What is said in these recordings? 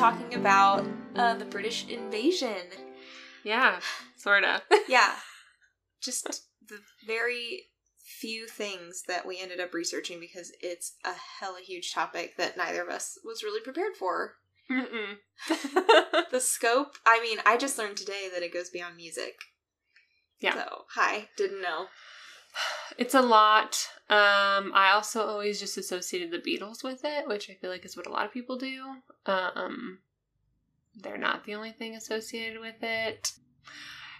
talking about uh, the British invasion. Yeah, sorta. Yeah, just the very few things that we ended up researching because it's a hella huge topic that neither of us was really prepared for. The scope, I mean, I just learned today that it goes beyond music. Yeah. So, hi, didn't know. It's a lot. Um, I also always just associated the Beatles with it, which I feel like is what a lot of people do. Um, they're not the only thing associated with it.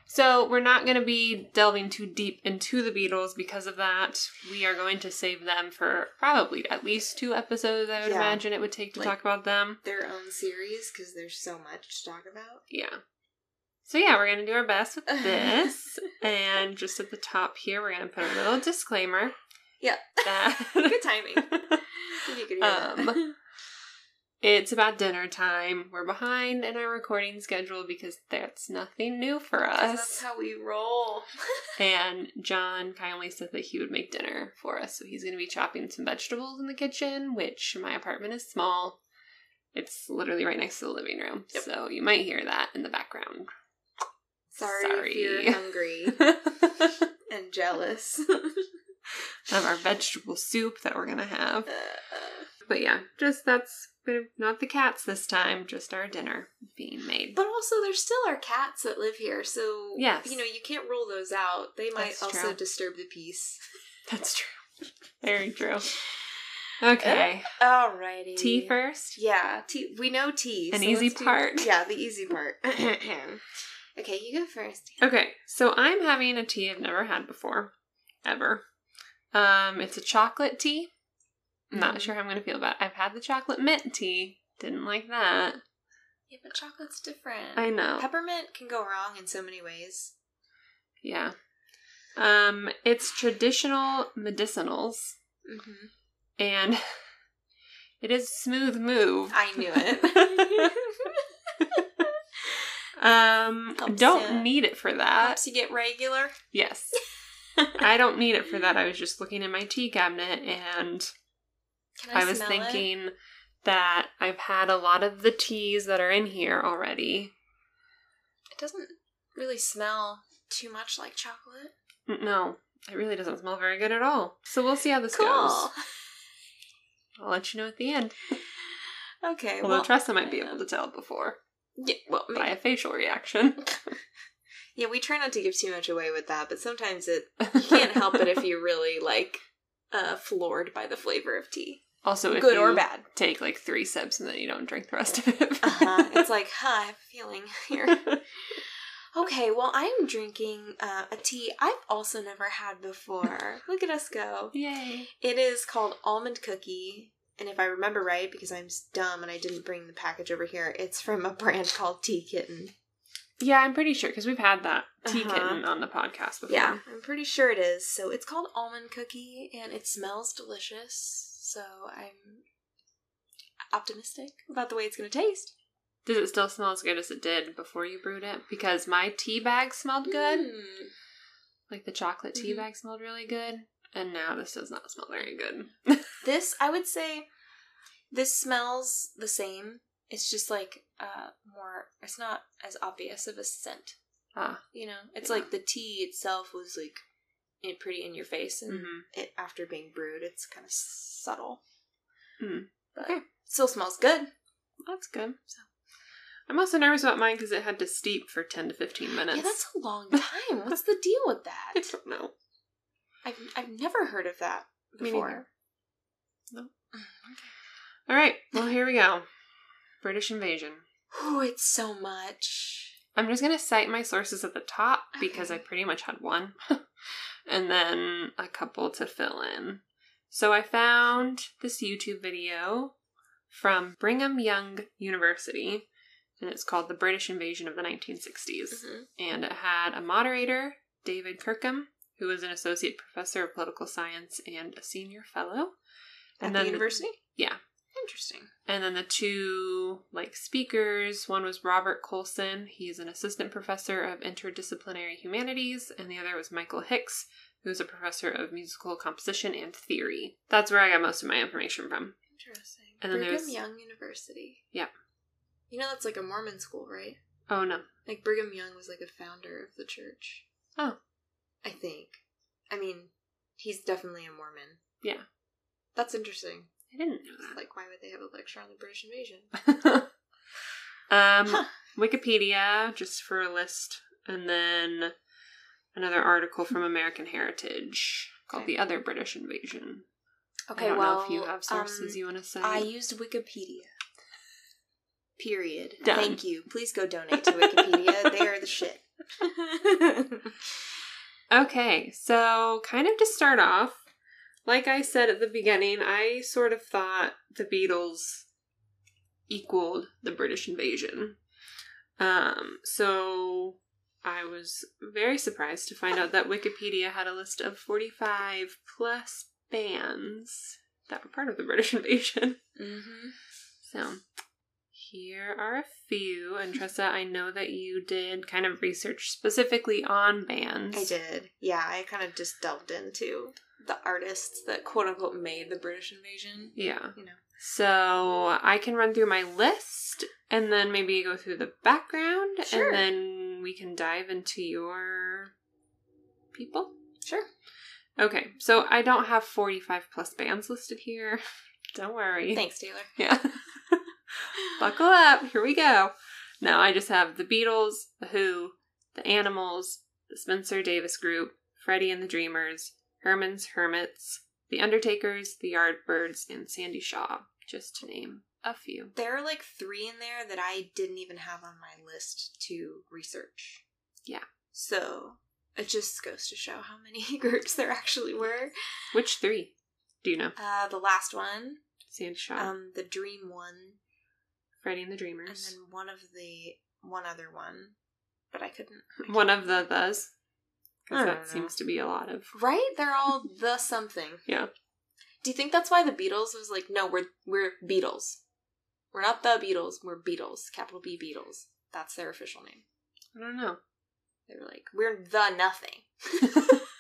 So we're not going to be delving too deep into the Beatles because of that. We are going to save them for probably at least two episodes. I would Yeah. imagine it would take to Like- talk about them. Their own series because there's so much to talk about. Yeah. So yeah, we're gonna do our best with this, and just at the top here, we're gonna put a little disclaimer Yeah. that Good timing. You could hear. Um, it's about dinner time. We're behind in our recording schedule because that's nothing new for us. That's how we roll. And John kindly said that he would make dinner for us, so he's gonna be chopping some vegetables in the kitchen, which my apartment is small. It's literally right next to the living room, Yep. so you might hear that in the background. Sorry, Sorry. if you're hungry and jealous. of our vegetable soup that we're gonna have. Uh, But yeah, just that's not the cats this time, just our dinner being made. but also, there still are cats that live here, so Yes. you know you can't rule those out. They might That's also true. disturb the peace. That's true. Very true. Okay. Alrighty. Tea first? Yeah, tea. We know tea. An so easy let's do- part. Yeah, the easy part. Okay, you go first. Okay, so I'm having a tea I've never had before. Ever. Um, it's a chocolate tea. I'm not Mhm. sure how I'm gonna feel about it. I've had the chocolate mint tea. Didn't like that. Yeah, but chocolate's different. I know. Peppermint can go wrong in so many ways. Yeah. Um, it's traditional medicinals. Mm-hmm. and it is smooth move. I knew it. um, Helps don't ya. need it for that. Helps you get regular. Yes, I don't need it for that. I was just looking in my tea cabinet and Can I, I, was smell it? thinking that I've had a lot of the teas that are in here already. It doesn't really smell too much like chocolate. No, it really doesn't smell very good at all. So we'll see how this Cool. goes. I'll let you know at the end. Okay. Although well, Tressa might be able to tell before Yeah, well, by a facial reaction. yeah, we try not to give too much away with that, but sometimes it you can't help it if you're really like uh floored by the flavor of tea, Also, if good or bad. take like three sips and then you don't drink the rest of it. Uh-huh. It's like, huh, I have a feeling here. Okay, well, I'm drinking uh, a tea I've also never had before. Look at us go. yay. It is called Almond Cookie. And if I remember right, because I'm dumb and I didn't bring the package over here, it's from a brand called Tea Kitten. Yeah, I'm pretty sure because we've had that tea Uh-huh. kitten on the podcast before. Yeah, I'm pretty sure it is. So it's called Almond Cookie and it smells delicious. So I'm optimistic about the way it's going to taste. Does it still smell as good as it did before you brewed it? Because my tea bag smelled good. Mm. Like the chocolate tea Mhm. bag smelled really good. And now this does not smell very good. This, I would say, this smells the same. It's just like uh more. It's not as obvious of a scent. ah. You know, it's Yeah. like the tea itself was like it pretty in your face, and mhm. it after being brewed, it's kind of subtle. Mm. But Okay. still smells good. That's good. So- I'm also nervous about mine because it had to steep for 10 to 15 minutes. Yeah, that's a long time. What's the deal with that? I don't know. I've I've never heard of that Me before. neither. All right, well, here we go. British invasion. Oh, it's so much. I'm just going to cite my sources at the top because I pretty much had one and then a couple to fill in. So I found this YouTube video from Brigham Young University and it's called The British Invasion of the 1960s. Mhm. And it had a moderator, David Kirkham, who was an associate professor of political science and a senior fellow. At And the university? yeah. Interesting. And then the two like speakers, one was Robert Colson, he's an assistant professor of interdisciplinary humanities, and the other was Michael Hicks, who's a professor of musical composition and theory. That's where I got most of my information from. Interesting. And then Brigham there's- Young University. Yeah. You know that's like a Mormon school, right? Oh no. Like Brigham Young was like a founder of the church. Oh. I think. I mean, he's definitely a Mormon. Yeah. That's interesting. I didn't It's like, why would they have a lecture on the British invasion? um Huh. Wikipedia, just for a list, and then another article from American Heritage called Okay. "The Other British Invasion." Okay, I don't well, know if you have sources um, you want to say. I used Wikipedia. Period. Done. Thank you. Please go donate to Wikipedia. they are the shit. Okay, so kind of to start off, like I said at the beginning, I sort of thought the Beatles equaled the British invasion. Um, so I was very surprised to find out that Wikipedia had a list of 45 plus bands that were part of the British invasion. mm-hmm. So here are a few. And Tressa, I know that you did kind of research specifically on bands. I did. Yeah, I kind of just delved into the artists that quote unquote made the British invasion. Yeah. You know. So I can run through my list and then maybe go through the background Sure. and then we can dive into your people. Sure. Okay, so I don't have 45 plus bands listed here. don't worry. Thanks, Taylor. Yeah. Buckle up. Here we go. No, I just have the Beatles, the Who, the Animals, the Spencer Davis Group, Freddie and the Dreamers, Herman's Hermits, the Undertakers, the Yardbirds, and Sandie Shaw, just to name a few. There are like three in there that I didn't even have on my list to research. Yeah. So it just goes to show how many groups there actually were. Which three? Do you know? Uh, the last one, Sandie Shaw, um, the Dream one, Freddie and the Dreamers. and then one of the one other one, but I couldn't. I One of the thes. Because that seems to be a lot of. Right? They're all the something. Yeah. Do you think that's why the Beatles was like, no, we're we're Beatles. We're not the Beatles, we're Beatles. Capital B Beatles. That's their official name. I don't know. They were like, we're the nothing.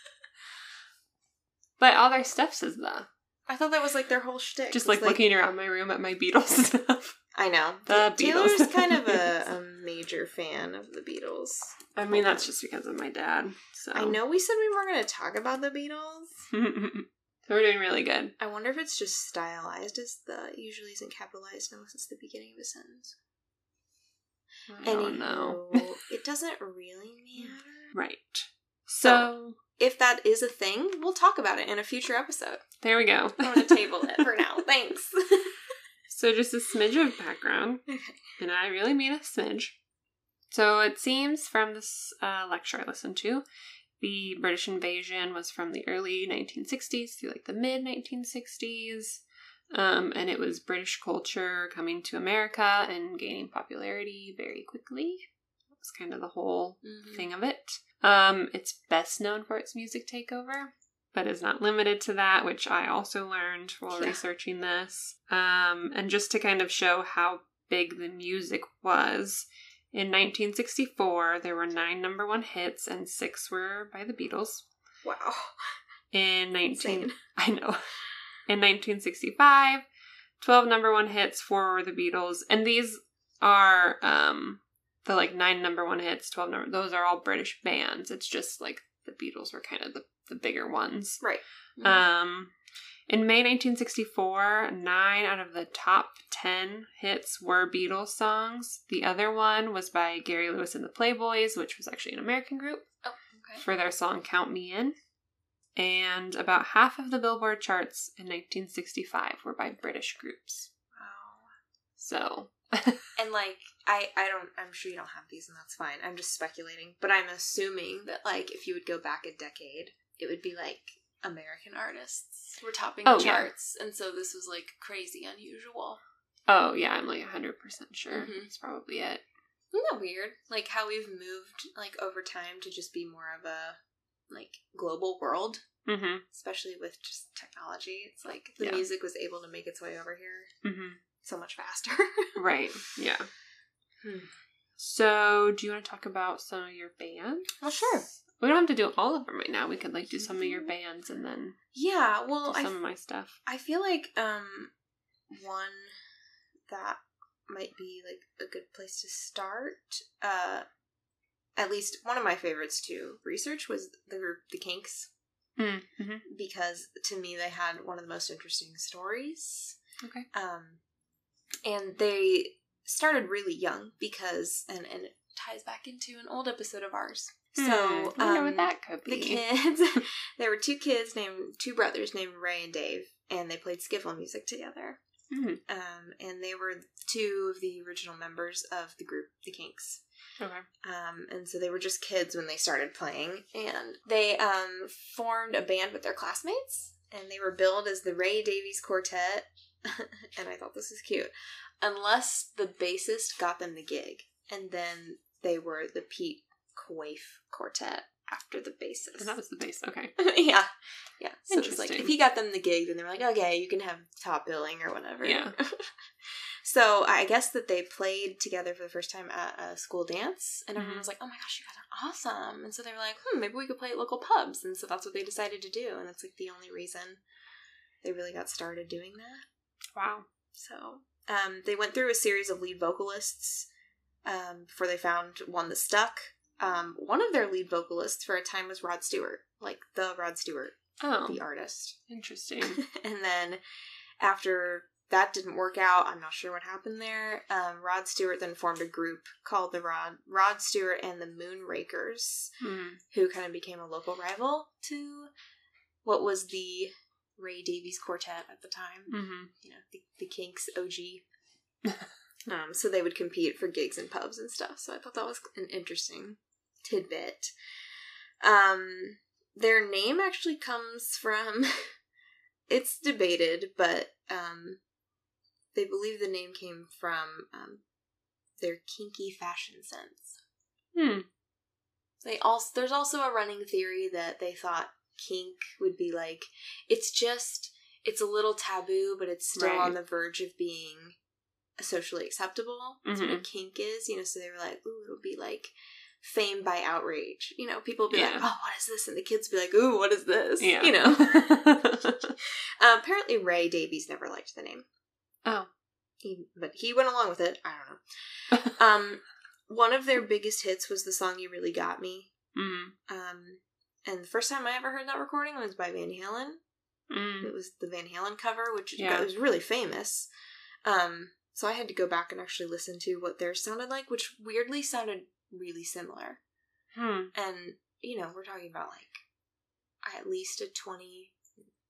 But all their stuff says the. I thought that was like their whole shtick. Just It's like, looking around my room at my Beatles stuff. I know. The Taylor's Beatles. kind of a, a major fan of the Beatles. I mean, that's just because of my dad. So I know we said we weren't going to talk about the Beatles. so we're doing really good. I wonder if it's just stylized as the usually isn't capitalized unless it's the beginning of a sentence. I don't know. It doesn't really matter. Right. So If that is a thing, we'll talk about it in a future episode. there we go. I'm going to table it for now. Thanks. So just a smidge of background, Okay. and I really mean a smidge. So it seems from this uh, lecture I listened to, the British invasion was from the early 1960s through like the mid 1960s. Um, and it was British culture coming to America and gaining popularity very quickly. Was kind of the whole Mhm. thing of it. Um, it's best known for its music takeover, but is not limited to that, which I also learned while Yeah. researching this. Um, and just to kind of show how big the music was, in 1964 there were nine number one hits, and six were by the Beatles. Wow. In 19, Insane. I know. In 1965, 12 number one hits, four were the Beatles, and these are um the like nine number one hits, 12 number those are all British bands. It's just like the Beatles were kind of the, the bigger ones. Right. Um in May 1964, nine out of the top 10 hits were Beatles songs. The other one was by Gary Lewis and the Playboys, which was actually an American group oh, okay. for their song Count Me In. And about half of the Billboard charts in 1965 were by British groups. Wow. So, And like I I don't I'm sure you don't have these and that's fine. I'm just speculating, but I'm assuming that like if you would go back a decade, it would be like American artists were topping Oh, the yeah. charts, and so this was like crazy unusual. oh yeah, I'm like 100% sure. Mhm. That's probably it. Isn't that weird? Like how we've moved like over time to just be more of a like global world, Mm-hmm. especially with just technology. It's like the Yeah. music was able to make its way over here Mm-hmm. So much faster. Right. Yeah. Hmm. So, do you want to talk about some of your bands? Oh, sure. We don't have to do all of them right now. We could like do some of your bands and then yeah, well, I some of my stuff. I feel like um one that might be like a good place to start. Uh, at least one of my favorites to research was the group The Kinks Mm-hmm. because to me they had one of the most interesting stories. Okay. Um, and they started really young because, and and it ties back into an old episode of ours. So Hmm, I wonder um, what that could be. the kids, there were two kids named two brothers named Ray and Dave, and they played skiffle music together. Mhm. Um, and they were two of the original members of the group, the Kinks. Okay. Um, and so they were just kids when they started playing, and they um, formed a band with their classmates, and they were billed as the Ray Davies Quartet. and I thought this was cute, unless the bassist got them the gig, and then they were the Pete Quaife Quartet after the bassist. And that was the base. Okay. yeah, yeah. So it was like if he got them the gig, then they were like, okay, you can have top billing or whatever. Yeah. so I guess that they played together for the first time at a school dance, and everyone Mhm. was like, oh my gosh, you guys are awesome. And so they were like, hmm, maybe we could play at local pubs. And so that's what they decided to do, and that's like the only reason they really got started doing that. Wow. So um, they went through a series of lead vocalists um, before they found one that stuck. Um, one of their lead vocalists for a time was Rod Stewart, like the Rod Stewart, Oh, the artist. interesting. and then after that didn't work out, I'm not sure what happened there. Um, Rod Stewart then formed a group called the Rod Rod Stewart and the Moonrakers, Hmm. who kind of became a local rival to what was the Ray Davies Quartet at the time Mm-hmm. you know, the, the Kinks OG. um, so they would compete for gigs in pubs and stuff. So I thought that was an interesting tidbit. Um, their name actually comes from, it's debated, but um, they believe the name came from um, their kinky fashion sense. Hmm. They also there's also a running theory that they thought kink would be like it's just it's a little taboo, but it's still Right. on the verge of being socially acceptable. That's what a kink is, you know. So they were like, "Ooh, it'll be like fame by outrage." You know, people be like, "Oh, what is this?" And the kids be like, "Ooh, what is this?" Yeah. You know. um, apparently, Ray Davies never liked the name. Oh. He, but he went along with it. I don't know. um, one of their biggest hits was the song "You Really Got Me." Mm. Um, and the first time I ever heard that recording was by Van Halen. Mm. It was the Van Halen cover, which Yeah. was really famous. Um, so I had to go back and actually listen to what theirs sounded like, which weirdly sounded really similar. Hmm. And you know, we're talking about like at least a twenty,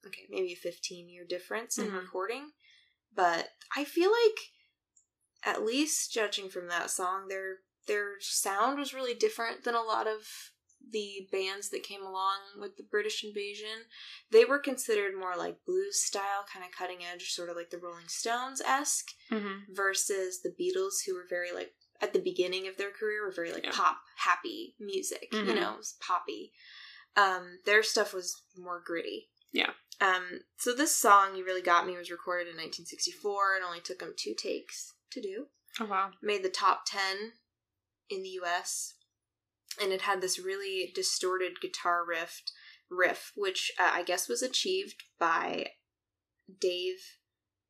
okay, maybe a fifteen year difference in Mhm. recording. But I feel like, at least judging from that song, their their sound was really different than a lot of the bands that came along with the British invasion. They were considered more like blues style, kind of cutting edge, sort of like the Rolling Stones esque, Mm-hmm. versus the Beatles, who were very like at the beginning of their career were very like Yeah. pop happy music, you Mhm. know, poppy. Um, their stuff was more gritty. Yeah. Um, so this song, "You Really Got Me," was recorded in 1964 and only took them two takes to do Oh wow. made the top 10 in the US and it had this really distorted guitar riff riff which uh, I guess was achieved by Dave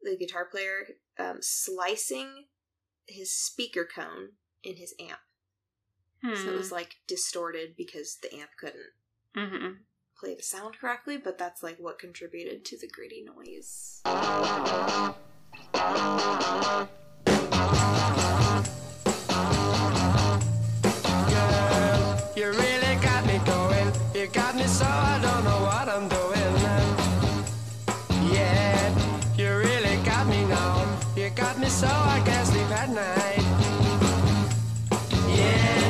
the guitar player um, slicing his speaker cone in his amp Hmm. so it was like distorted because the amp couldn't Mm-hmm. play the sound correctly but that's like what contributed to the gritty noise so I don't know what I'm doing. Yeah, you really got me now. You got me so I can't sleep at night. Yeah,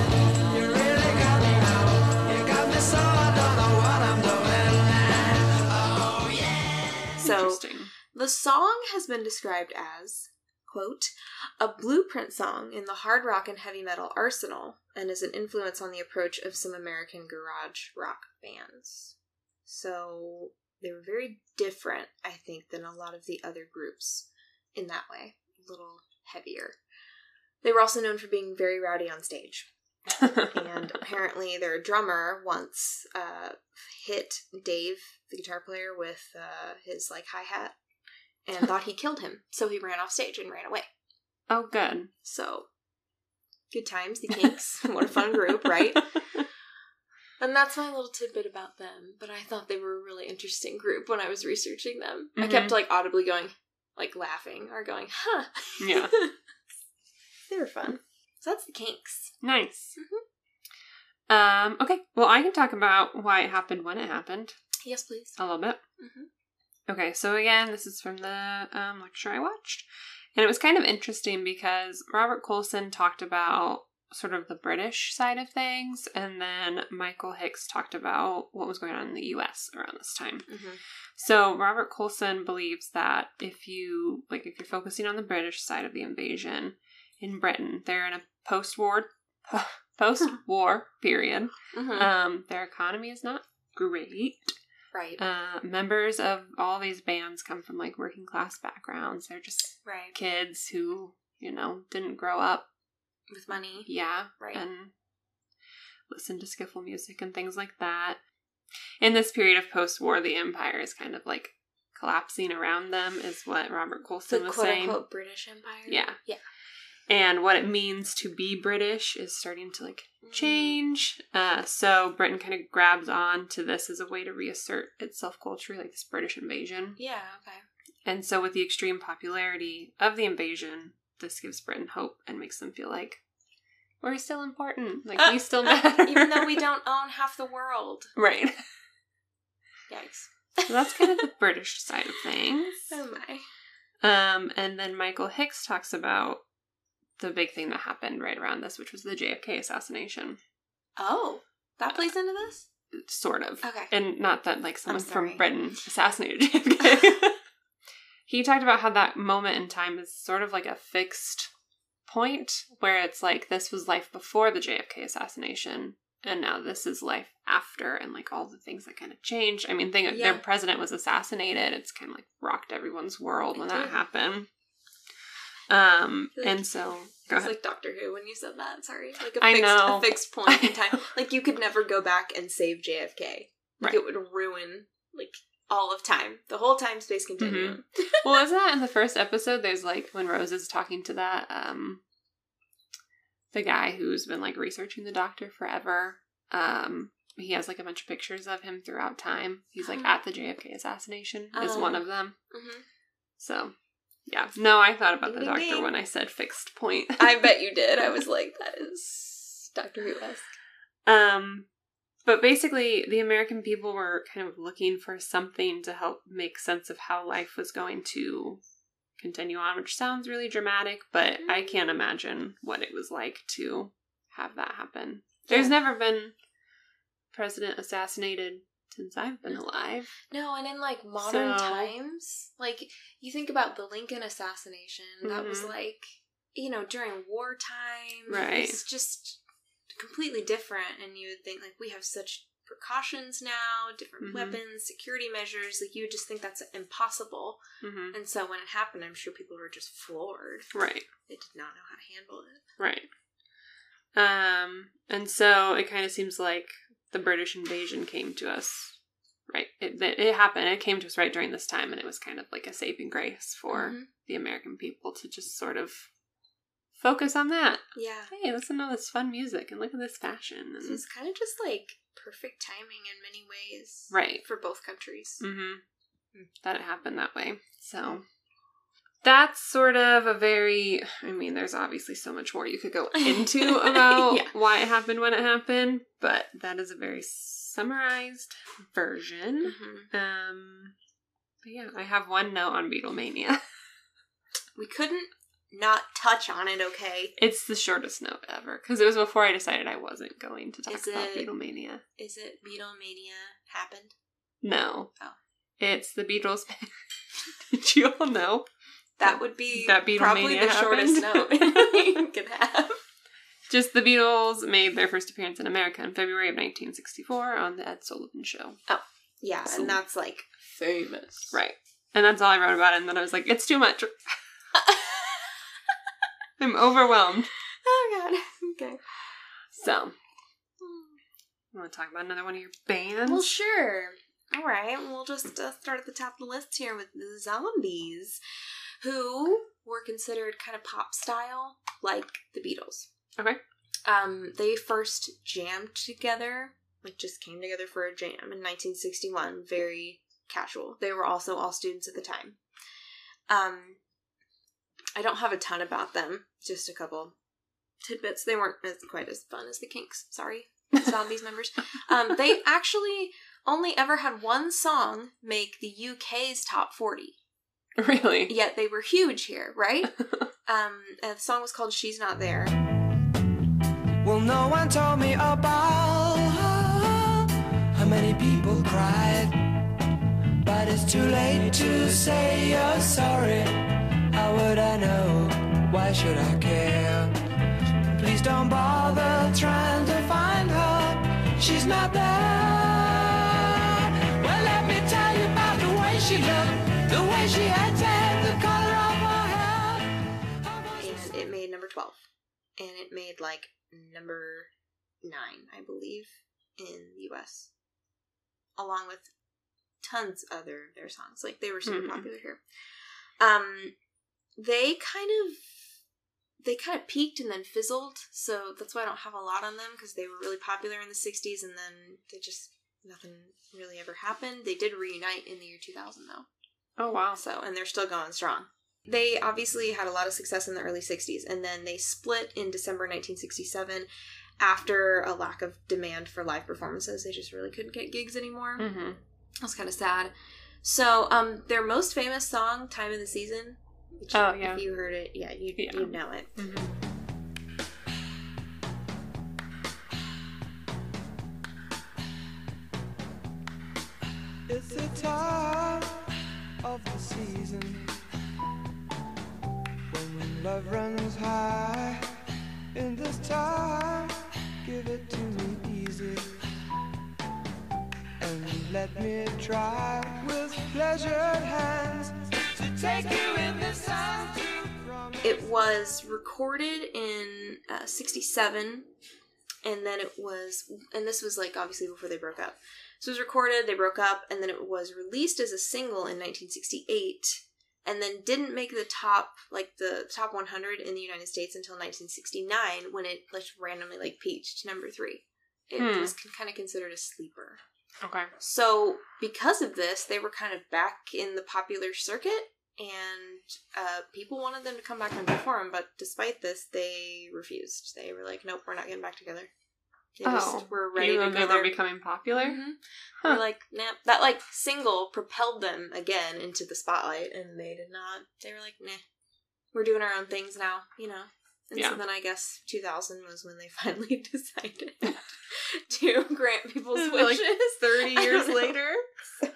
you really got me now. You got me so I don't know what I'm doing. Oh yeah. so The song has been described as, quote, a blueprint song in the hard rock and heavy metal arsenal, and is an influence on the approach of some American garage rock bands. So they were very different, I think, than a lot of the other groups in that way. A little heavier. They were also known for being very rowdy on stage and apparently their drummer once uh, hit Dave, the guitar player, with uh, his like hi hat, and thought he killed him, so he ran off stage and ran away. Oh, good. So, good times, the Kinks. what a fun group, right? And that's my little tidbit about them. But I thought they were a really interesting group when I was researching them. I Mhm. kept like audibly going, like laughing or going, huh. Yeah. they were fun. So that's the Kinks. Nice. Mm-hmm. Um, okay. Well, I can talk about why it happened when it happened Yes, please. a little bit. Mhm. Okay, so again, this is from the um, lecture I watched. And it was kind of interesting because Robert Colson talked about sort of the British side of things, and then Michael Hicks talked about what was going on in the US around this time. Mm-hmm. So Robert Colson believes that if you like if you're focusing on the British side of the invasion in Britain, they're in a post-war post-war period. Mm-hmm. Um, their economy is not great. Right. Uh, members of all these bands come from like working class backgrounds. They're just right. kids who you know didn't grow up, With money. yeah, Right. and listen to skiffle music and things like that. In this period of post-war, the empire is kind of like collapsing around them, is what Robert The Colson was quote saying. unquote British Empire. Yeah. Yeah. And what it means to be British is starting to like change. Uh, so Britain kind of grabs on to this as a way to reassert itself culturally, like this British invasion. Yeah, okay. And so, with the extreme popularity of the invasion, this gives Britain hope and makes them feel like we're still important. Like we still matter, Even though we don't own half the world. right. Yikes. So that's kind of the British side of things. Oh my. Um, and then Michael Hicks talks about the big thing that happened right around this, which was the JFK assassination. Oh, that plays into this? Sort of. Okay. And not that like someone from Britain assassinated JFK. he talked about how that moment in time is sort of like a fixed point where it's like this was life before the JFK assassination and now this is life after and like all the things that kind of changed. I mean, thing Yeah. their president was assassinated. It's kind of like rocked everyone's world when It that happened. Um, like and so go It's ahead. like Doctor Who when you said that. Sorry, like a fixed, a fixed point in time. like you could never go back and save JFK. Like Right. it would ruin like all of time, the whole time space continuum. well, isn't that in the first episode? There's like when Rose is talking to that um the guy who's been like researching the doctor forever. Um he has like a bunch of pictures of him throughout time. He's like at the JFK assassination is Oh. one of them. hmm So yeah. No, I thought about the doctor when I said fixed point. I bet you did. I was like, that is Doctor Who esque. Um, but basically, the American people were kind of looking for something to help make sense of how life was going to continue on, which sounds really dramatic, but I can't imagine what it was like to have that happen. There's Yeah. never been president assassinated since I've been alive. No, and in like modern So- times, like you think about the Lincoln assassination, that was Mhm. like, you know, during wartime. Right. It's just completely different. And you would think, like, we have such precautions now, different Mhm. weapons, security measures. Like, you would just think that's impossible. hmm And so when it happened, I'm sure people were just floored. Right. They did not know how to handle it. Right. Um, and so it kind of seems like the British invasion came to us, right? It, it, it happened. It came to us right during this time, and it was kind of like a saving grace for Mhm. the American people to just sort of focus on that. Yeah. Hey, listen to this fun music and look at this fashion. So it's kind of just like perfect timing in many ways. right. For both countries. Mm-hmm. That it happened that way. So that's sort of a very, I mean, there's obviously so much more you could go into about Yeah. why it happened when it happened, but that is a very summarized version. Mhm. Um, but yeah, I have one note on Beatlemania. We couldn't not touch on it, okay? It's the shortest note ever because it was before I decided I wasn't going to talk Is about it- Beatlemania. Is it Beatlemania happened? No. Oh. It's the Beatles. Did you all know? That would be That probably the shortest note happened? you could have. Just the Beatles made their first appearance in America in February of 1964 on the Ed Sullivan Show. Oh, yeah, So- and that's like famous. Right. And that's all I wrote about it. And then I was like, it's too much. I'm overwhelmed. Oh god. Okay. So, you want to talk about another one of your bands? Well, sure. All right, we'll just uh, start at the top of the list here with the Zombies, who were considered kind of pop style, like the Beatles. Okay. Um, they first jammed together, like just came together for a jam in 1961. Very casual. They were also all students at the time. Um, I don't have a ton about them, just a couple tidbits. They weren't as quite as fun as the Kinks. Sorry, Zombies members. Um, they actually only ever had one song make the UK's top 40. Really? Yet they were huge here, right? um, the song was called She's Not There. Well, no one told me about how many people cried. But it's too late to say you're sorry. How would I know? Why should I care? Please don't bother trying to find her. She's not there. And it made number 12. And it made like number 9, I believe, in the US. Along with tons other of their songs. Like they were super Mhm. popular here. Um they kind of they kind of peaked and then fizzled, so that's why I don't have a lot on them because they were really popular in the 60s and then they just nothing really ever happened. They did reunite in the year 2000 though. Oh wow. So, and they're still going strong. They obviously had a lot of success in the early 60s, and then they split in December 1967 after a lack of demand for live performances. They just really couldn't get gigs anymore. Mm-hmm. That was kind of sad. So, um, their most famous song, "Time of the Season," which Oh, yeah. if you heard it, yeah, you Yeah. you know it. Mm-hmm. It's the time of the season when love runs high. In this time, give it to me easy. And let me try with pleasured hands to take you in this time. It was recorded in uh, 67 and then it was and this was like obviously before they broke up. So it was recorded, they broke up and then it was released as a single in 1968 and then didn't make the top like the top 100 in the United States until 1969 when it like randomly like peaked to number 3. It Hmm. was kind of considered a sleeper. Okay. So, because of this, they were kind of back in the popular circuit, and uh, people wanted them to come back and perform. But despite this, they refused. They were like, "Nope, we're not getting back together." They Oh, just were ready Even to go they becoming popular. Mhm. Huh. They're like, nah. That like single propelled them again into the spotlight, and they did not. They were like, nah, we're doing our own things now, you know. And Yeah. so then I guess 2000 was when they finally decided to grant people's Like wishes. 30 years later. So,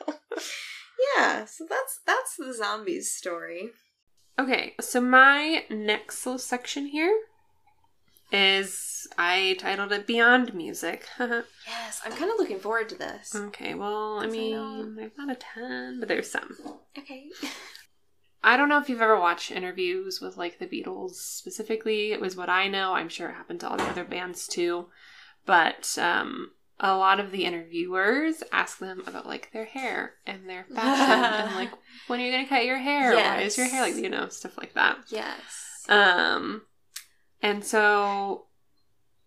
yeah, so that's that's the zombies story. Okay, so my next little section here is I titled it Beyond Music. Yes, I'm kind of looking forward to this. okay, well, I Yes, I mean, there's not a ton, but there's some. Okay. I don't know if you've ever watched interviews with like the Beatles specifically. It was what I know. I'm sure it happened to all the other bands too. But um, a lot of the interviewers ask them about like their hair and their fashion and like when are you gonna cut your hair? Why is your hair like you know stuff like that. Yes. Um, and so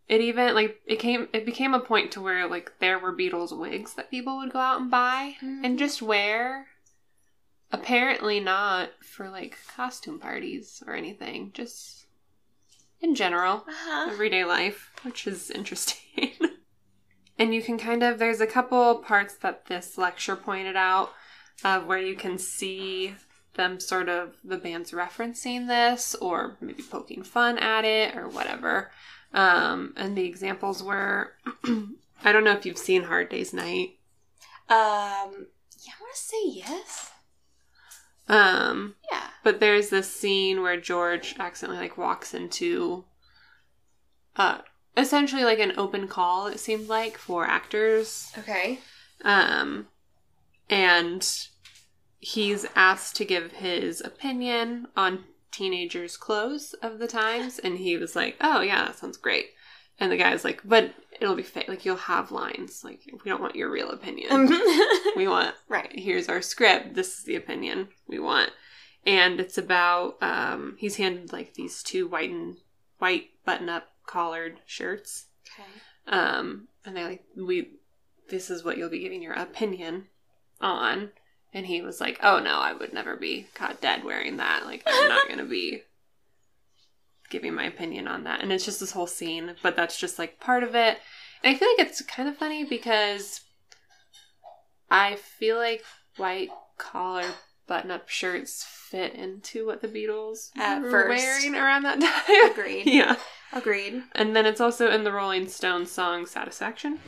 it even like it came it became a point to where like there were Beatles wigs that people would go out and buy and just wear. Apparently not for like costume parties or anything, just in general, Uh-huh. everyday life, which is interesting. and you can kind of there's a couple parts that this lecture pointed out of where you can see them sort of the band's referencing this or maybe poking fun at it or whatever. Um, and the examples were I don't know if you've seen Hard Day's Night. Um. Yeah, I want to say yes. Um, Yeah. but there's this scene where George accidentally like walks into uh essentially like an open call it seemed like for actors Okay. um and he's asked to give his opinion on teenagers clothes of the times and he was like oh yeah that sounds great And the guy's like, but it'll be fake. Like, you'll have lines. Like, we don't want your real opinion. we want, right. here's our script. This is the opinion we want. And it's about, um, he's handed like these two white and white button up collared shirts. Okay. Um, and they're like, we, this is what you'll be giving your opinion on. And he was like, oh no, I would never be caught dead wearing that. Like, I'm not going to be giving my opinion on that. And it's just this whole scene, but that's just like part of it. And I feel like it's kind of funny because I feel like white collar button up shirts fit into what the Beatles At were first. wearing around that time. Agreed. yeah. Agreed. And then it's also in the Rolling Stones song Satisfaction.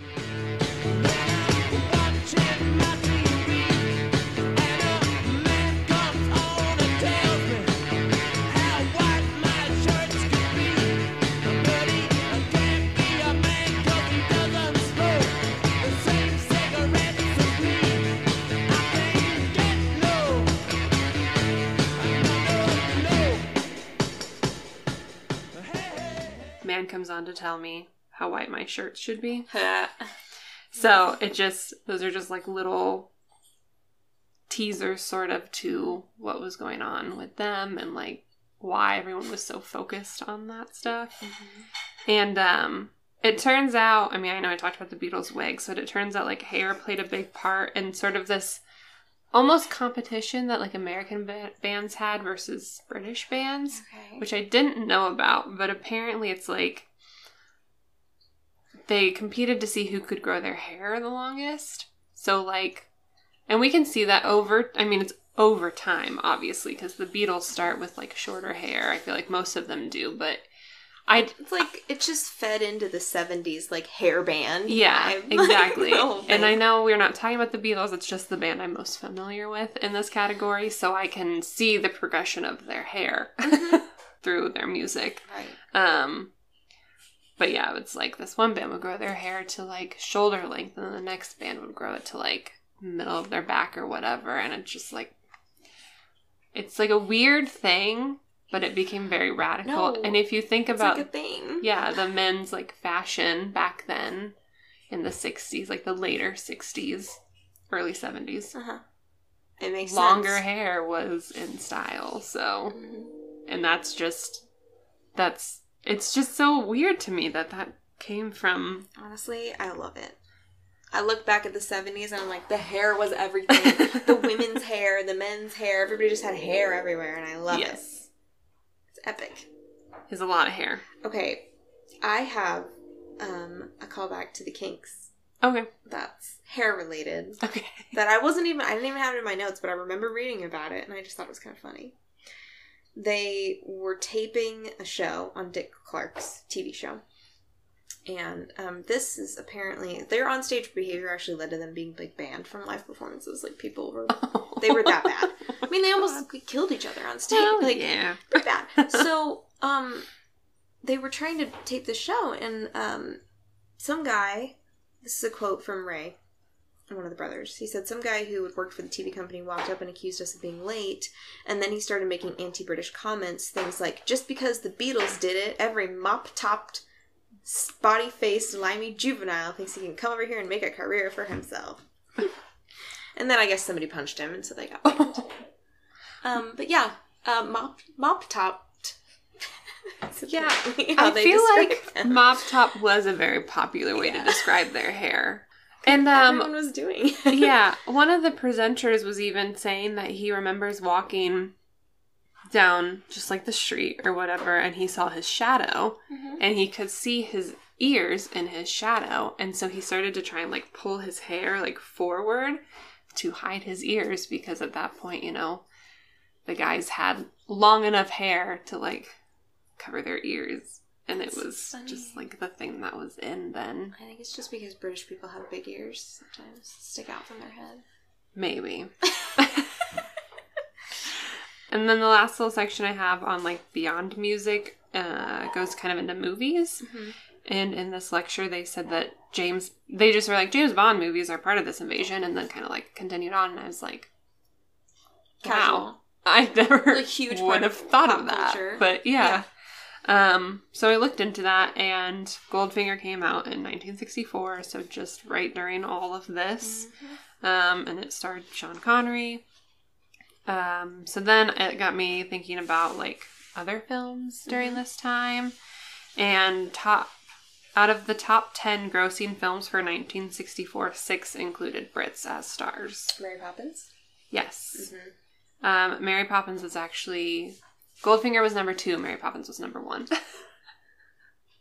Man comes on to tell me how white my shirts should be. So it just, those are just like little teasers sort of to what was going on with them and like why everyone was so focused on that stuff. And um it turns out, I mean, I know I talked about the Beatles wigs, but it turns out like hair played a big part in sort of this almost competition that like American ba- bands had versus British bands okay. which I didn't know about, but apparently it's like they competed to see who could grow their hair the longest. So like and we can see that over I mean it's over time obviously because the Beatles start with like shorter hair. I feel like most of them do, but I It's like it just fed into the '70s like hair band. yeah, vibe. exactly. The and I know we're not talking about the Beatles, it's just the band I'm most familiar with in this category, so I can see the progression of their hair through their music. right. Um, but yeah, it's like this one band would grow their hair to like shoulder length, and then the next band would grow it to like middle of their back or whatever, and it's just like it's like a weird thing, but it became very radical. No, and if you think about like a thing. yeah, the men's like fashion back then in the '60s, like the later '60s, early '70s, Uh huh. It makes longer sense. hair was in style. So Mhm. and that's just that's it's just so weird to me that that came from Honestly, I love it. I look back at the 70s and I'm like, the hair was everything. the women's hair, the men's hair, everybody just had hair everywhere, and I love it. It's epic. is a lot of hair Okay, I have um, a callback to the Kinks okay that's hair related. okay that I wasn't even I didn't even have it in my notes, but I remember reading about it and I just thought it was kind of funny. They were taping a show on Dick Clark's TV show. And um, this is apparently their onstage behavior actually led to them being like banned from live performances. Like people were they were that bad. I mean they almost killed each other on stage. well, like yeah pretty bad. So, um, they were trying to tape the show, and um, some guy. This is a quote from Ray, one of the brothers. He said some guy who had worked for the TV company walked up and accused us of being late, and then he started making anti-British comments, things like "Just because the Beatles did it, every mop-topped." Spotty faced, limey juvenile thinks he can come over here and make a career for himself. and then I guess somebody punched him, and so they got banned. Um, but yeah, uh, mop mop topped. Yeah, how I they feel like them. mop top was a very popular way to describe their hair and everyone um was doing. yeah one of the presenters was even saying that he remembers walking down just like the street or whatever and he saw his shadow Mhm. and he could see his ears in his shadow and so he started to try and like pull his hair like forward to hide his ears because at that point you know the guys had long enough hair to like cover their ears and it That's was funny. just like the thing that was in then I think it's just because British people have big ears sometimes stick out from their head. maybe and then the last little section i have on like beyond music uh goes kind of into movies Mhm. And in this lecture, they said that James, they just were like, James Bond movies are part of this invasion, and then kind of like continued on. And I was like, wow, Casual. I never huge would have thought of that. culture. But yeah. Um, so I looked into that, and Goldfinger came out in 1964, so just right during all of this. Um, and it starred Sean Connery. Um, so then it got me thinking about like other films during this time, and top out of the top 10 grossing films for 1964, six included Brits as stars. Mary Poppins. Yes. Mhm. Um, Mary Poppins was actually Goldfinger was number two. Mary Poppins was number one.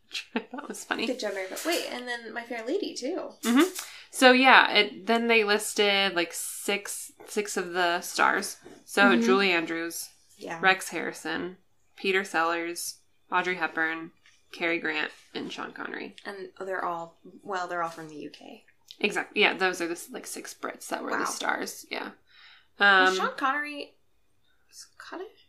Which I thought was funny. Good job, Mary Poppins. Wait, and then My Fair Lady too. hmm So yeah, it then they listed like six six of the stars. So Mhm. Julie Andrews, Yeah. Rex Harrison, Peter Sellers, Audrey Hepburn, Cary Grant, and Sean Connery. And they're all well, they're all from the UK. Exactly. Yeah, those are the like six Brits that were Wow. the stars. Yeah. Um, Sean Connery Scottish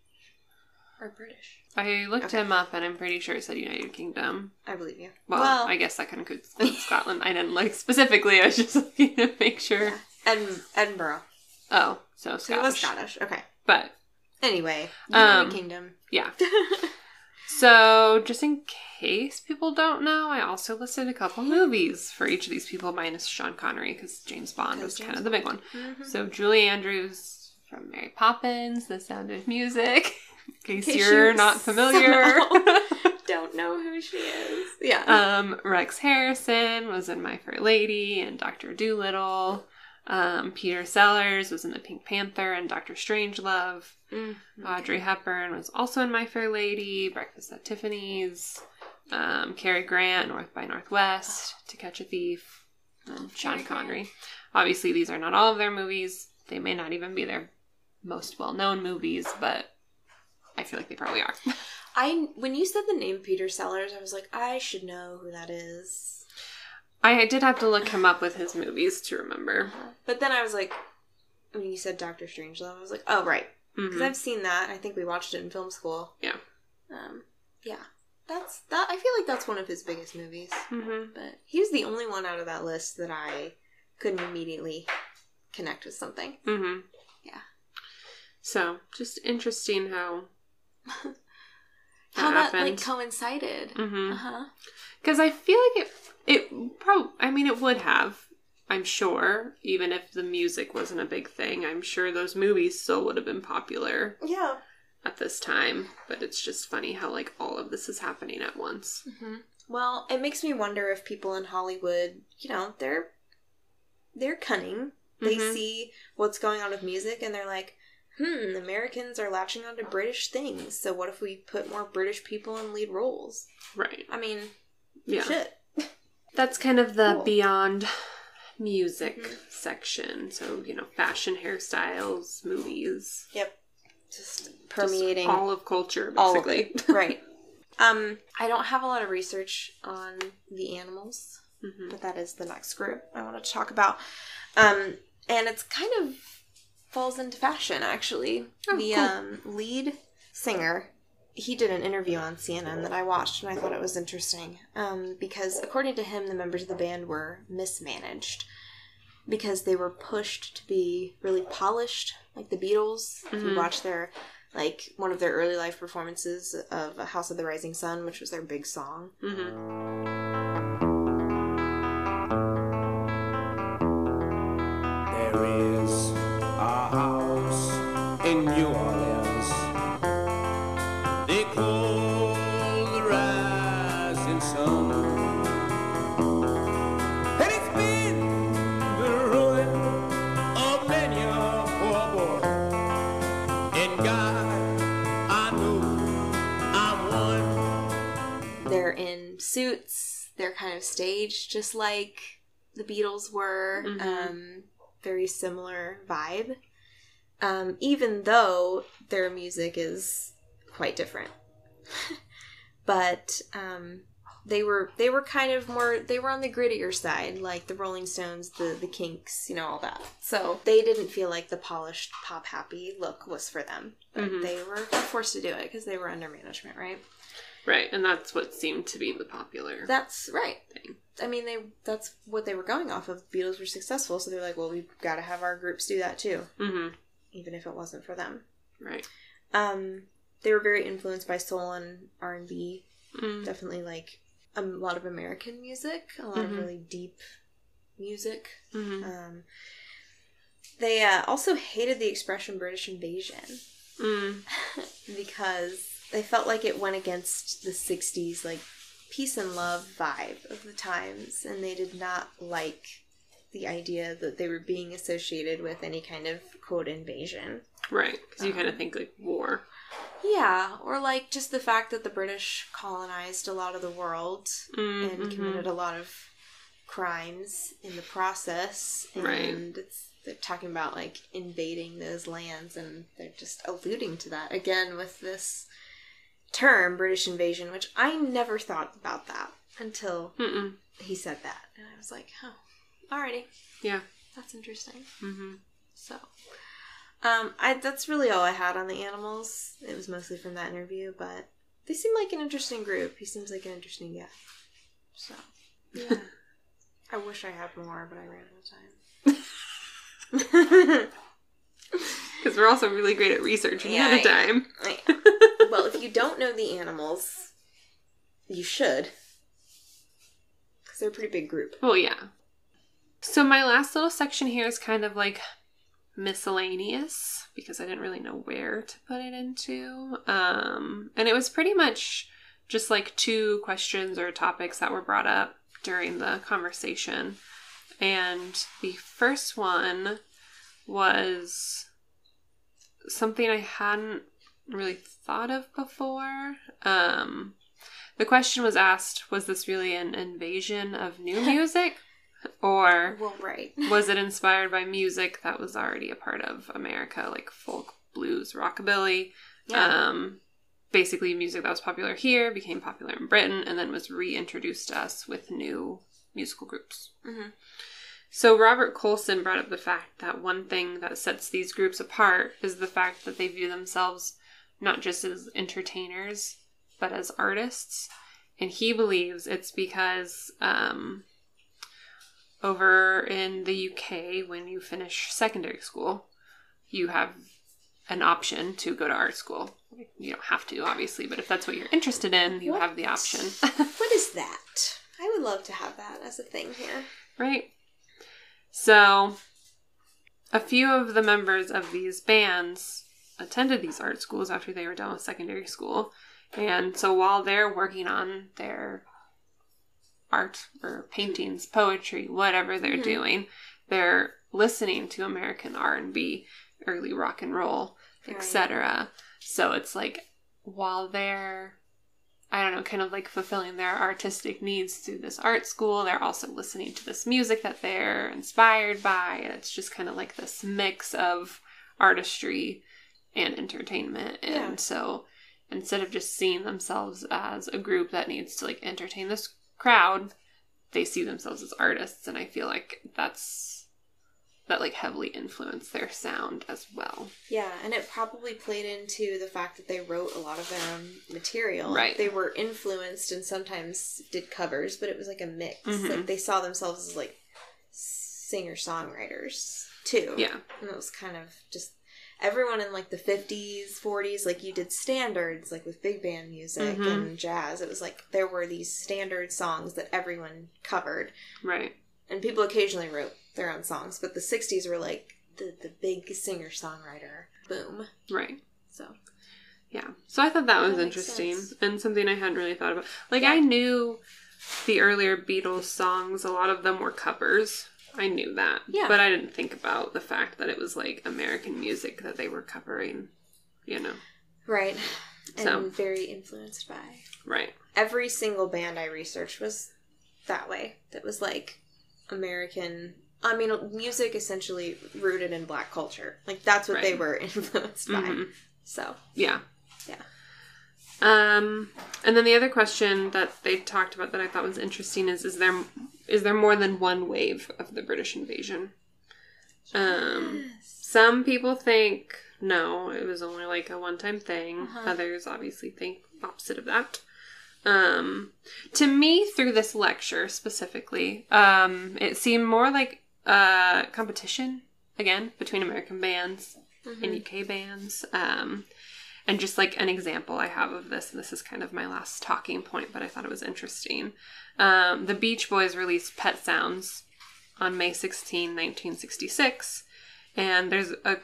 or British? I looked Okay. him up, and I'm pretty sure it said United Kingdom. I believe you. Well, I guess that kind of includes Scotland. I didn't look specifically. I was just looking to make sure. yeah. Ed- Edinburgh. Oh, so So it was Scottish. Scottish. Okay. But Anyway, Um, United Kingdom. yeah. So just in case people don't know, I also listed a couple movies for each of these people, minus Sean Connery, because James Bond was James kind of the big one. Mhm. So Julie Andrews from Mary Poppins, The Sound of Music. In case, case you're not familiar. Don't know who she is. Yeah. Um, Rex Harrison was in My Fair Lady and Doctor Dolittle. Um, Peter Sellers was in The Pink Panther and Doctor Strangelove. Mm. Audrey Hepburn was also in My Fair Lady, Breakfast at Tiffany's. Um, Cary Grant, North by Northwest, To Catch a Thief, and Sean. Connery. Obviously, these are not all of their movies. They may not even be their most well known movies, but I feel like they probably are. I when you said the name Peter Sellers, I was like, I should know who that is. I did have to look him up with his movies to remember. But then I was like, when you said Doctor Strangelove, I was like, oh right, because Mhm. I've seen that. I think we watched it in film school. Yeah. Um. Yeah. That's that. I feel like that's one of his biggest movies. Mhm. But he was the only one out of that list that I couldn't immediately connect with something. Mm-hmm. Yeah. So just interesting how. How that like happened. coincided. Mm-hmm. Uh huh. Because I feel like it. It probably. I mean, it would have. I'm sure, even if the music wasn't a big thing, I'm sure those movies still would have been popular Yeah. at this time. But it's just funny how like all of this is happening at once. hmm Well, it makes me wonder if people in Hollywood, you know, they're they're cunning. They Mhm. see what's going on with music and they're like, "Hmm, Americans are latching onto British things. So what if we put more British people in lead roles?" Right. I mean, Yeah. shit. That's kind of the Cool. beyond music Mhm. section. So you know, fashion, hairstyles, movies, Yep. Just just permeating all of culture, all of basically. right. Um, I don't have a lot of research on the animals, Mhm. but that is the next group I want to talk about. Um, and it's kind of falls into fashion actually. Oh, the cool. um, lead singer, he did an interview on CNN that I watched, and I thought it was interesting um, because according to him, the members of the band were mismanaged because they were pushed to be really polished, like the Beatles. If you Mhm. watch their like one of their early life performances of House of the Rising Sun, which was their big song. Mhm. Suits. They're kind of staged just like the Beatles were. Mhm. Um, very similar vibe. Um, even though their music is quite different. but um, they were they were kind of more they were on the grittier side, like the Rolling Stones, the the Kinks, you know, all that. So they didn't feel like the polished pop happy look was for them. But Mhm. they were forced to do it because they were under management, right? Right, and that's what seemed to be the popular That's right. thing. I mean, they that's what they were going off of. Beatles were successful, so they're like, well, we've got to have our groups do that too, Mm-hmm. even if it wasn't for them. Right. Um, they were very influenced by soul and R and B. Mm. Definitely like a lot of American music, a lot Mhm. of really deep music. Mhm. Um, they uh, also hated the expression British invasion Mm. because they felt like it went against the 60s like peace and love vibe of the times and they did not like the idea that they were being associated with any kind of quote invasion Right, because you kind Um, of think like war. Yeah or like just the fact that the british colonized a lot of the world Mm, and committed a lot of crimes in the process and Right. it's they're talking about like invading those lands and they're just alluding to that again with this term british invasion which i never thought about that until Mm-mm. he said that and i was like oh alrighty Yeah. that's interesting Mm-hmm. so um i that's really all i had on the animals. It was mostly from that interview but they seem like an interesting group. He seems like an interesting guy. So yeah. I wish i had more but i ran out of time. Because we're also really great at researching Yeah, ahead of I- time. well if you don't know the animals you should. Because they're a pretty big group. Well, yeah. So my last little section here is kind of like miscellaneous because I didn't really know where to put it into. Um, and it was pretty much just like two questions or topics that were brought up during the conversation. And the first one was something I hadn't really thought of before. Um, the question was asked Was this really an invasion of new music? Or well right was it inspired by music that was already a part of America, like folk, blues, rockabilly? Um, basically, music that was popular here became popular in Britain and then was reintroduced to us with new musical groups. Mhm. So, Robert Colson brought up the fact that one thing that sets these groups apart is the fact that they view themselves not just as entertainers, but as artists. And he believes it's because um, over in the UK, when you finish secondary school, you have an option to go to art school. You don't have to, obviously, but if that's what you're interested in, you What? have the option. what is that i would love to have that as a thing here right? So, a few of the members of these bands attended these art schools after they were done with secondary school. And so while they're working on their art or paintings, poetry, whatever they're Mhm. doing, they're listening to American R&B, early rock and roll, Right. etc. So it's like while they're I don't know, kind of like fulfilling their artistic needs through this art school. They're also listening to this music that they're inspired by. It's just kind of like this mix of artistry and entertainment. And Yeah. so instead of just seeing themselves as a group that needs to like entertain this crowd, they see themselves as artists. And I feel like that's that like heavily influenced their sound as well. Yeah, and it probably played into the fact that they wrote a lot of their own material. Right. They were influenced and sometimes did covers, but it was like a mix. Mhm. Like they saw themselves as like singer songwriters too. Yeah. And it was kind of just everyone in like the 50s, 40s, like you did standards, like with big band music Mhm. and jazz. It was like there were these standard songs that everyone covered. Right. And people occasionally wrote their own songs, but the 60s were like the, the big singer songwriter boom. Right. So Yeah. So I thought that was That makes interesting sense. and something I hadn't really thought about. Like Yeah. I knew the earlier Beatles songs, a lot of them were covers. I knew that. Yeah. But I didn't think about the fact that it was like American music that they were covering, you know. Right. And So- very influenced by. Right. Every single band I researched was that way. That was like American. I mean, music essentially rooted in black culture. Like, that's what they were influenced by. Mhm. So, Yeah. Yeah. Um and then the other question that they talked about that I thought was interesting is is there is there more than one wave of the British invasion? Um Some people think no, it was only like a one time thing. Uh-huh. Others obviously think opposite of that. Um, to me, through this lecture specifically, um, it seemed more like a competition again between American bands and UK bands. Um, And just like an example I have of this, and this is kind of my last talking point, but I thought it was interesting. Um, the Beach Boys released Pet Sounds on May 16, 1966. And there's a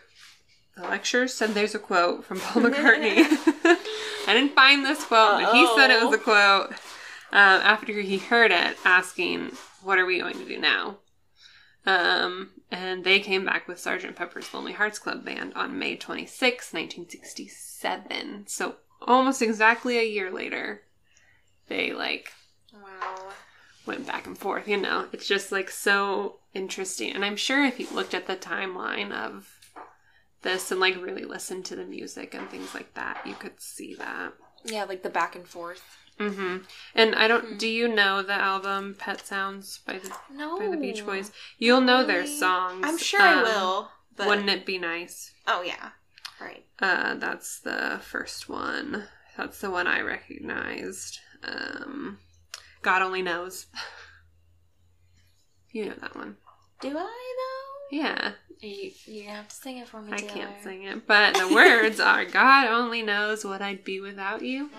the lecture said there's a quote from Paul McCartney. I didn't find this quote, but he said it was a quote um, after he heard it, asking, "What are we going to do now?" Um, and they came back with Sgt. Pepper's Lonely Hearts Club Band on May 26, 1967. So almost exactly a year later, they like Wow. went back and forth. You know, it's just like so interesting. And I'm sure if you looked at the timeline of this and like really listened to the music and things like that, you could see that. Yeah, like the back and forth. Hmm And I don't. Do you know the album Pet Sounds by the No. by the Beach Boys? You'll know their songs. I'm sure I Um, will. But Wouldn't it be nice? Oh yeah. Right. Uh, that's the first one. That's the one I recognized. Um, God only knows. you know that one. Do I though? Yeah, You you have to sing it for me. I Taylor. can't sing it, but the words are God only knows what I'd be without you.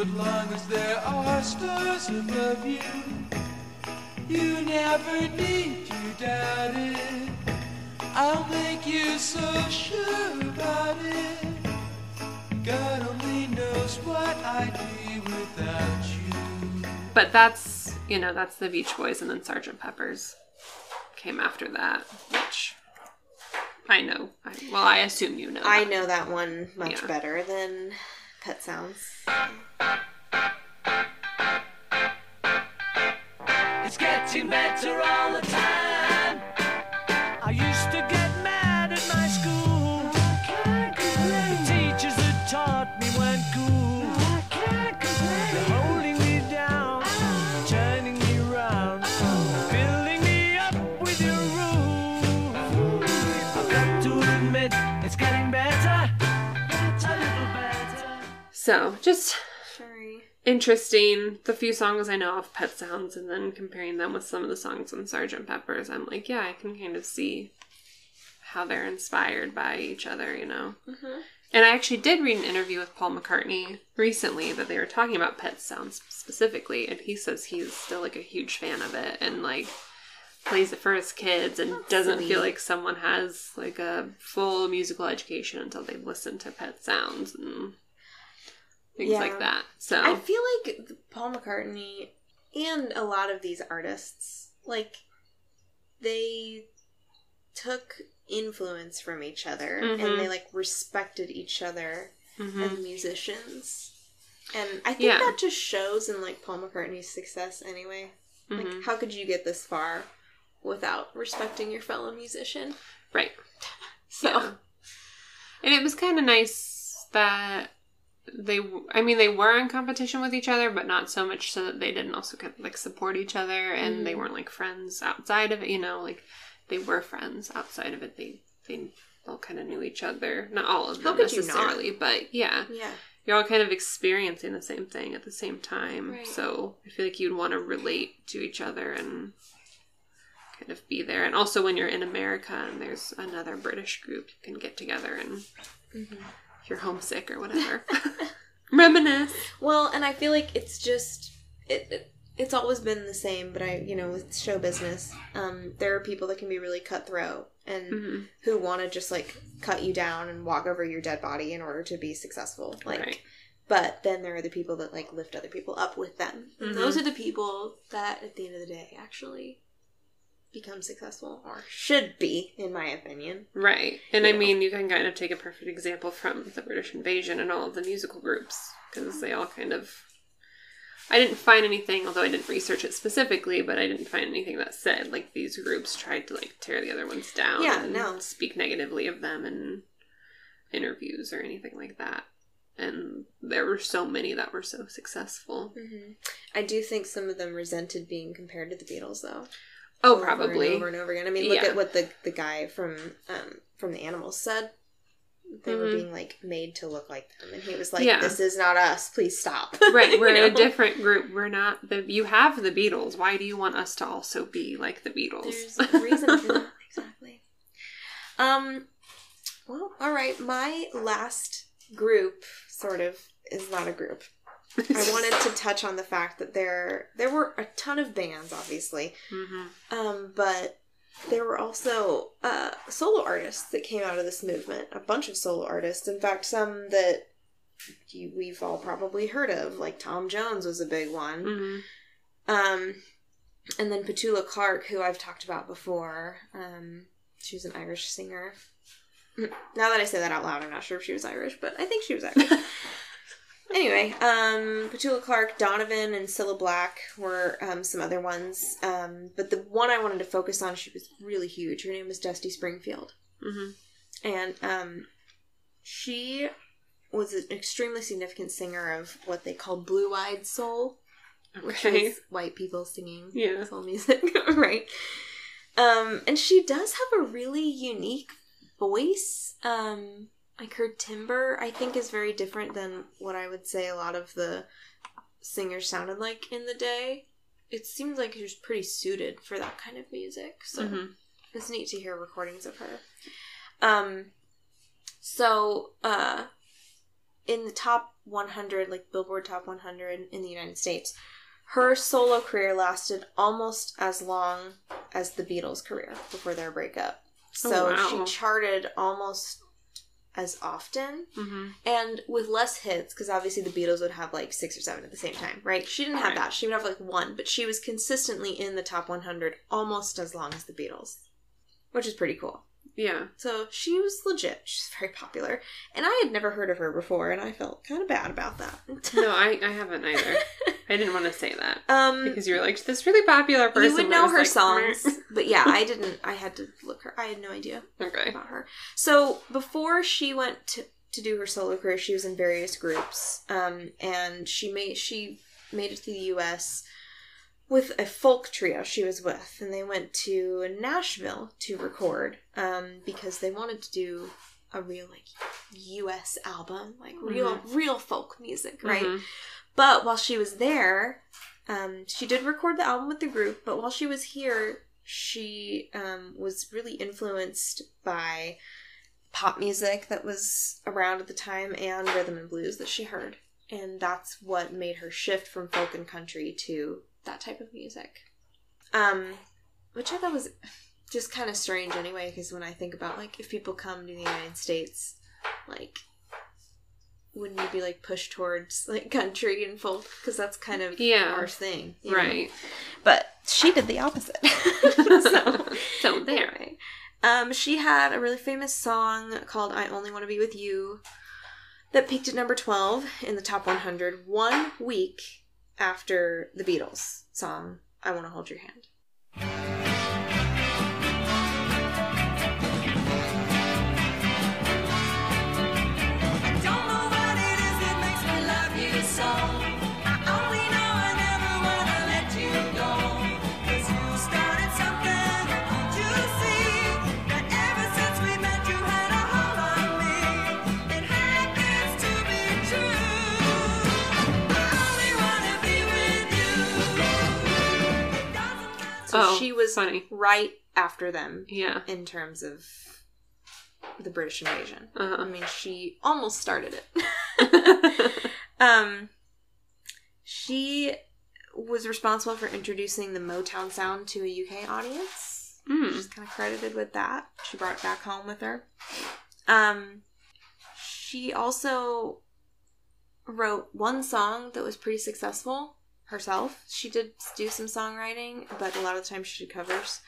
But long as there are stars above you, you never need to doubt it. I'll make you so sure about it. God only knows what I'd be without you. But that's you know that's the Beach Boys, and then Sergeant Pepper's came after that, which I know. I, well, I assume you know. I that. know that one much Yeah. better than Pet Sounds. It's getting better all the time. I used to get So just Sorry. interesting. The few songs I know of Pet Sounds, and then comparing them with some of the songs on Sergeant Pepper's, I'm like, yeah, I can kind of see how they're inspired by each other, you know. Mhm. And I actually did read an interview with Paul McCartney recently that they were talking about Pet Sounds specifically, and he says he's still like a huge fan of it and like plays it for his kids and doesn't feel like someone has like a full musical education until they've listened to Pet Sounds and things Yeah. like that. So I feel like Paul McCartney and a lot of these artists, like, they took influence from each other Mhm. and they, like, respected each other mhm. as musicians. And I think Yeah. that just shows in, like, Paul McCartney's success anyway. Like, Mhm. how could you get this far without respecting your fellow musician? right. So, Yeah. And it was kind of nice that they, I mean, they were in competition with each other, but not so much so that they didn't also kind of like support each other and they Mhm. weren't like friends outside of it, you know, like they were friends outside of it. They, they all kind of knew each other. Not all of them could you not? necessarily, but yeah. yeah. You're all kind of experiencing the same thing at the same time. Right. So I feel like you'd want to relate to each other and kind of be there. And also when you're in America and there's another British group, you can get together and Mhm. You're homesick or whatever. Reminisce. Well, and I feel like it's just it, it it's always been the same, but I you know with show business, um, there are people that can be really cutthroat and hmm who want to just like cut you down and walk over your dead body in order to be successful. Like, Right. but then there are the people that like lift other people up with them. Mhm. those are the people that at the end of the day actually become successful or should be, in my opinion. Right. And I Yeah. mean, you can kind of take a perfect example from the British invasion and all of the musical groups because they all kind of. I didn't find anything, although I didn't research it specifically, but I didn't find anything that said like these groups tried to like tear the other ones down. Yeah, and no. Speak negatively of them in interviews or anything like that. And there were so many that were so successful. Mm-hmm. I do think some of them resented being compared to the Beatles, though. Oh, over probably. and over and over again. I mean, look Yeah. at what the the guy from um from the animals said. They were Mhm. being like made to look like them, and he was like, Yeah. "This is not us. Please stop." Right, we're You a different group. We're not the. You have the Beatles. Why do you want us to also be like the Beatles? There's a reason for that. Exactly. Um. Well, all right. My last group, sort of, is not a group. I wanted to touch on the fact that there there were a ton of bands, obviously, hmm um, but there were also uh, solo artists that came out of this movement. A bunch of solo artists. In fact, some that you, we've all probably heard of, like Tom Jones was a big one. hmm Um, and then Petula Clark, who I've talked about before. Um, she was an Irish singer. Now that I say that out loud, I'm not sure if she was Irish, but I think she was Irish. anyway, um, Petula Clark, Donovan, and Cilla Black were um, some other ones. Um, but the one I wanted to focus on, she was really huge. Her name was Dusty Springfield hmm and um, she was an extremely significant singer of what they call blue-eyed soul, which is white people singing Yeah. soul music, right? Um, and she does have a really unique voice. Um, like her timbre, I think, is very different than what I would say a lot of the singers sounded like in the day. It seems like she was pretty suited for that kind of music. So hmm it's neat to hear recordings of her. Um, so uh, in the top 100, like Billboard Top 100 in the United States, her solo career lasted almost as long as the Beatles' career before their breakup. So Oh, wow. she charted almost as often hmm and with less hits because obviously the beatles would have like six or seven at the same time right? She didn't have Right. that. She would have like one but she was consistently in the top 100 almost as long as the beatles which is pretty cool Yeah. so she was legit she's very popular and i had never heard of her before and i felt kind of bad about that No, I, I haven't either. I didn't want to say that um because you were like this really popular person. you would know her like, songs but yeah i didn't i had to look her i had no idea Okay. about her. So before she went to, to do her solo career, she was in various groups, um, and she made she made it to the U.S. with a folk trio she was with, and they went to Nashville to record um, because they wanted to do a real like U.S. album, like real real folk music, right? Mhm. But while she was there, um, she did record the album with the group. But while she was here, she um, was really influenced by pop music that was around at the time and rhythm and blues that she heard. And that's what made her shift from folk and country to that type of music. Um, which I thought was just kind of strange anyway, because when I think about like if people come to the United States, like wouldn't you be like pushed towards like country and folk because that's kind of Yeah. our thing, you know? Right. But she did the opposite. so, So there. anyway. Um, she had a really famous song called "I Only Want to Be with You" that peaked at number twelve in the top 100 one week after the Beatles song "I Want to Hold Your Hand." So Oh, she was funny. right after them Yeah. in terms of the British invasion. I Uh-huh. mean, she almost started it. Um, she was responsible for introducing the Motown sound to a UK audience. Mm. She's kind of credited with that. She brought it back home with her. Um, she also wrote one song that was pretty successful herself. She did do some songwriting, but a lot of the time she did covers.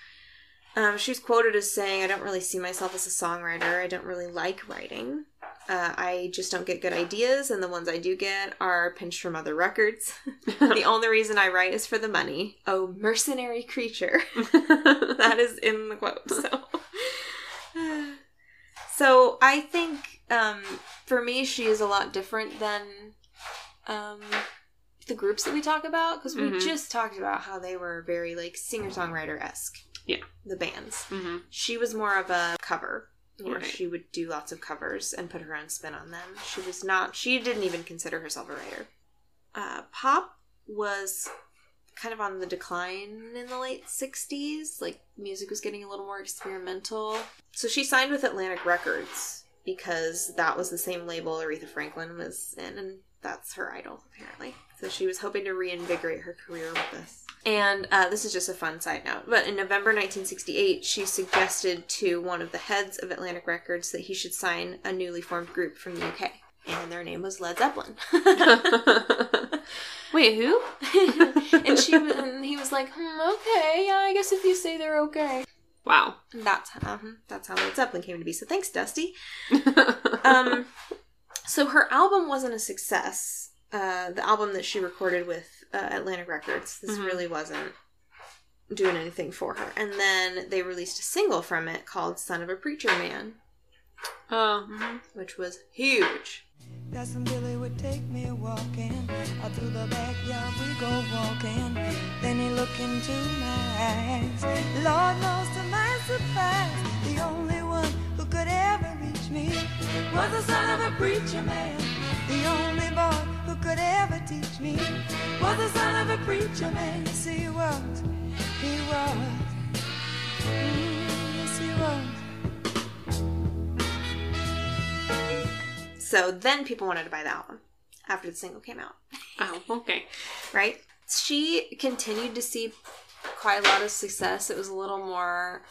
Um, she was quoted as saying, I don't really see myself as a songwriter. I don't really like writing. Uh, I just don't get good ideas, and the ones I do get are pinched from other records. the only reason I write is for the money. Oh, mercenary creature. that is in the quote. So, so I think um, for me, she is a lot different than um, the groups that we talk about because we Mhm. just talked about how they were very like singer songwriter esque. Yeah. the bands. hmm She was more of a cover. Where Right. she would do lots of covers and put her own spin on them. She was not. She didn't even consider herself a writer. Uh, pop was kind of on the decline in the late 60s. Like, music was getting a little more experimental. So she signed with Atlantic Records because that was the same label Aretha Franklin was in, and that's her idol, apparently. So she was hoping to reinvigorate her career with this. And uh, this is just a fun side note. But in November 1968, she suggested to one of the heads of Atlantic Records that he should sign a newly formed group from the UK. And their name was Led Zeppelin. Wait, who? and she was, and he was like, hmm, okay, yeah, I guess if you say they're okay. Wow. And that's how, mhm, that's how Led Zeppelin came to be. So thanks, Dusty. Um, so her album wasn't a success. Uh, the album that she recorded with uh, Atlantic Records, this Mhm. really wasn't doing anything for her. And then they released a single from it called "Son of a Preacher Man," oh. mhm. which was huge. Cousin Billy would take me walking out through the backyard. We go walking. Then he looked into my eyes. Lord knows to my surprise, the only one who could ever reach me was the son of a preacher man. The only boy who could ever teach me was the son of a preacher man. Yes, he was. He was. Mm, yes, he was. So then people wanted to buy the album after the single came out. Oh, okay. right? She continued to see quite a lot of success. It was a little more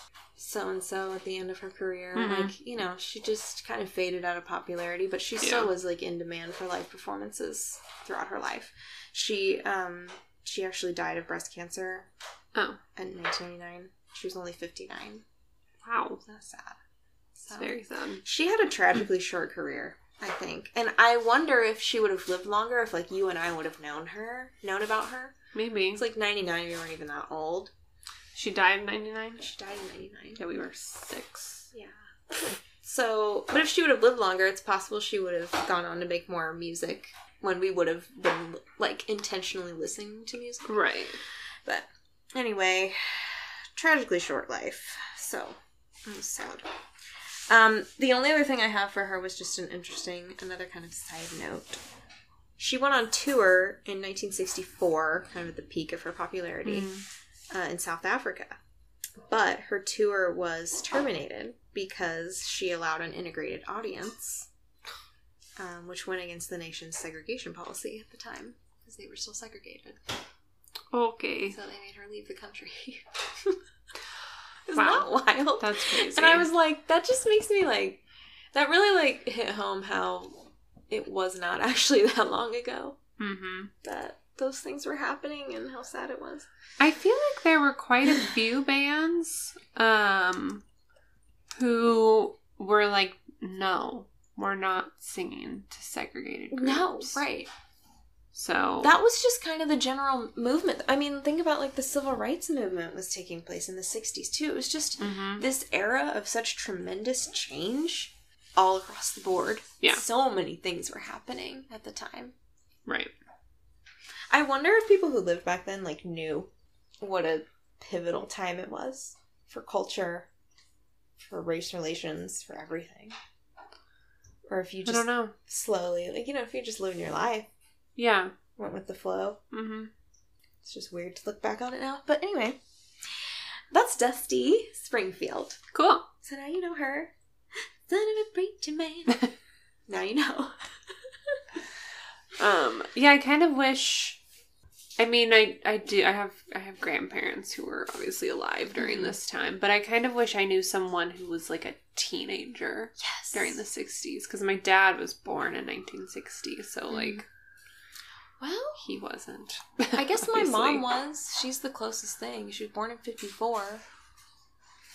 so and so at the end of her career. Mhm. Like, you know, she just kind of faded out of popularity, but she still Yeah. was like in demand for live performances throughout her life. She um she actually died of breast cancer Oh, in 1999. She was only 59. wow. That's sad. It's very sad. she had a tragically short career, I think. And I wonder if she would have lived longer if like you and I would have known her, known about her. Maybe. It's like 99, we weren't even that old. She died in 99? She died in 99. Yeah, we were six. Yeah. So, but if she would have lived longer, it's possible she would have gone on to make more music when we would have been like intentionally listening to music. Right. But anyway, tragically short life. So, was sad. Um, the only other thing I have for her was just an interesting, another kind of side note. She went on tour in 1964, kind of at the peak of her popularity, uh, in South Africa. But her tour was terminated because she allowed an integrated audience, um, which went against the nation's segregation policy at the time, because they were still segregated. Okay. So they made her leave the country. Isn't Wow. that wild? That's crazy. and I was like, that just makes me like, that really like hit home how it was not actually that long ago hmm that those things were happening and how sad it was. I feel like there were quite a few bands um who were like, no, we're not singing to segregated groups. No, right. So That was just kind of the general movement. I mean, think about like the civil rights movement was taking place in the 60s too. It was just Mhm. this era of such tremendous change all across the board. Yeah. So many things were happening at the time. right. I wonder if people who lived back then like knew what a pivotal time it was for culture, for race relations, for everything. Or if you just I don't know. slowly, like you know, if you're just living your life, Yeah. went with the flow. Mm-hmm. It's just weird to look back on it now. But anyway, that's Dusty Springfield. Cool. So now you know her. Son of a preacher man. now you know. Um, yeah, I kind of wish. I mean, I I do. I have I have grandparents who were obviously alive during Mhm. this time, but I kind of wish I knew someone who was like a teenager Yes. during the '60s because my dad was born in 1960, so Mhm. like Well, he wasn't. I guess my mom was. She's the closest thing. She was born in 54.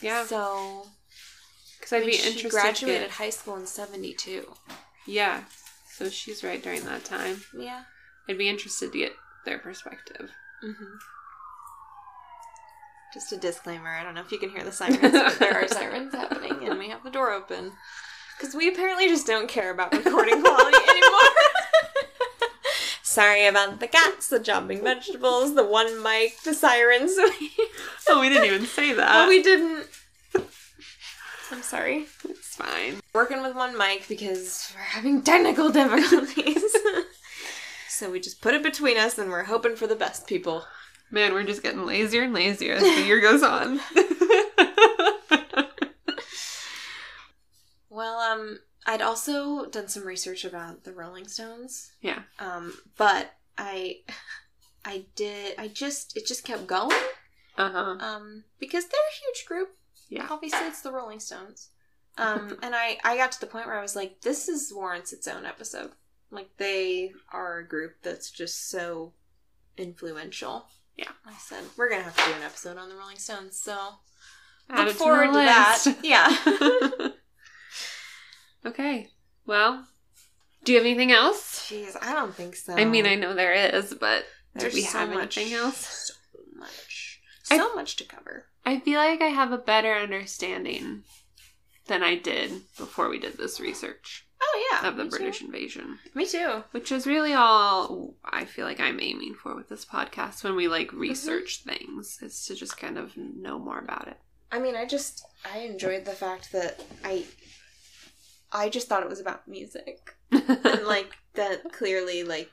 Yeah, So because I'd I mean, be she graduated to- high school in 72. yeah, so she's right during that time. Yeah. I'd be interested to get their perspective. Mm-hmm. Just a disclaimer. I don't know if you can hear the sirens, but there are sirens happening, and we have the door open because we apparently just don't care about recording quality anymore. Sorry about the cats, the jumping vegetables, the one mic, the sirens. Oh, we didn't even say that. well, we didn't. I'm sorry. it's fine. Working with one mic because we're having technical difficulties. So we just put it between us and we're hoping for the best, people. Man, we're just getting lazier and lazier as the year goes on. Well, um, I'd also done some research about the Rolling Stones. yeah. Um, but I, I did. I just it just kept going. Uh huh. Um, because they're a huge group. Yeah. Obviously, it's the Rolling Stones. Um, and I I got to the point where I was like, this is warrants its own episode. Like they are a group that's just so influential. Yeah. I said we're gonna have to do an episode on the Rolling Stones. So Add look forward the to, that. Yeah. okay. Well, do you have anything else? Jeez, I don't think so. I mean, I know there is, but do we so have much, anything else? So much. I- So much to cover. I feel like I have a better understanding than I did before we did this research yeah. of the me too. British invasion, Me too. which is really all I feel like I'm aiming for with this podcast when we like mm-hmm. research things, is to just kind of know more about it. I mean, I just I enjoyed the fact that I I just thought it was about music. and like that clearly like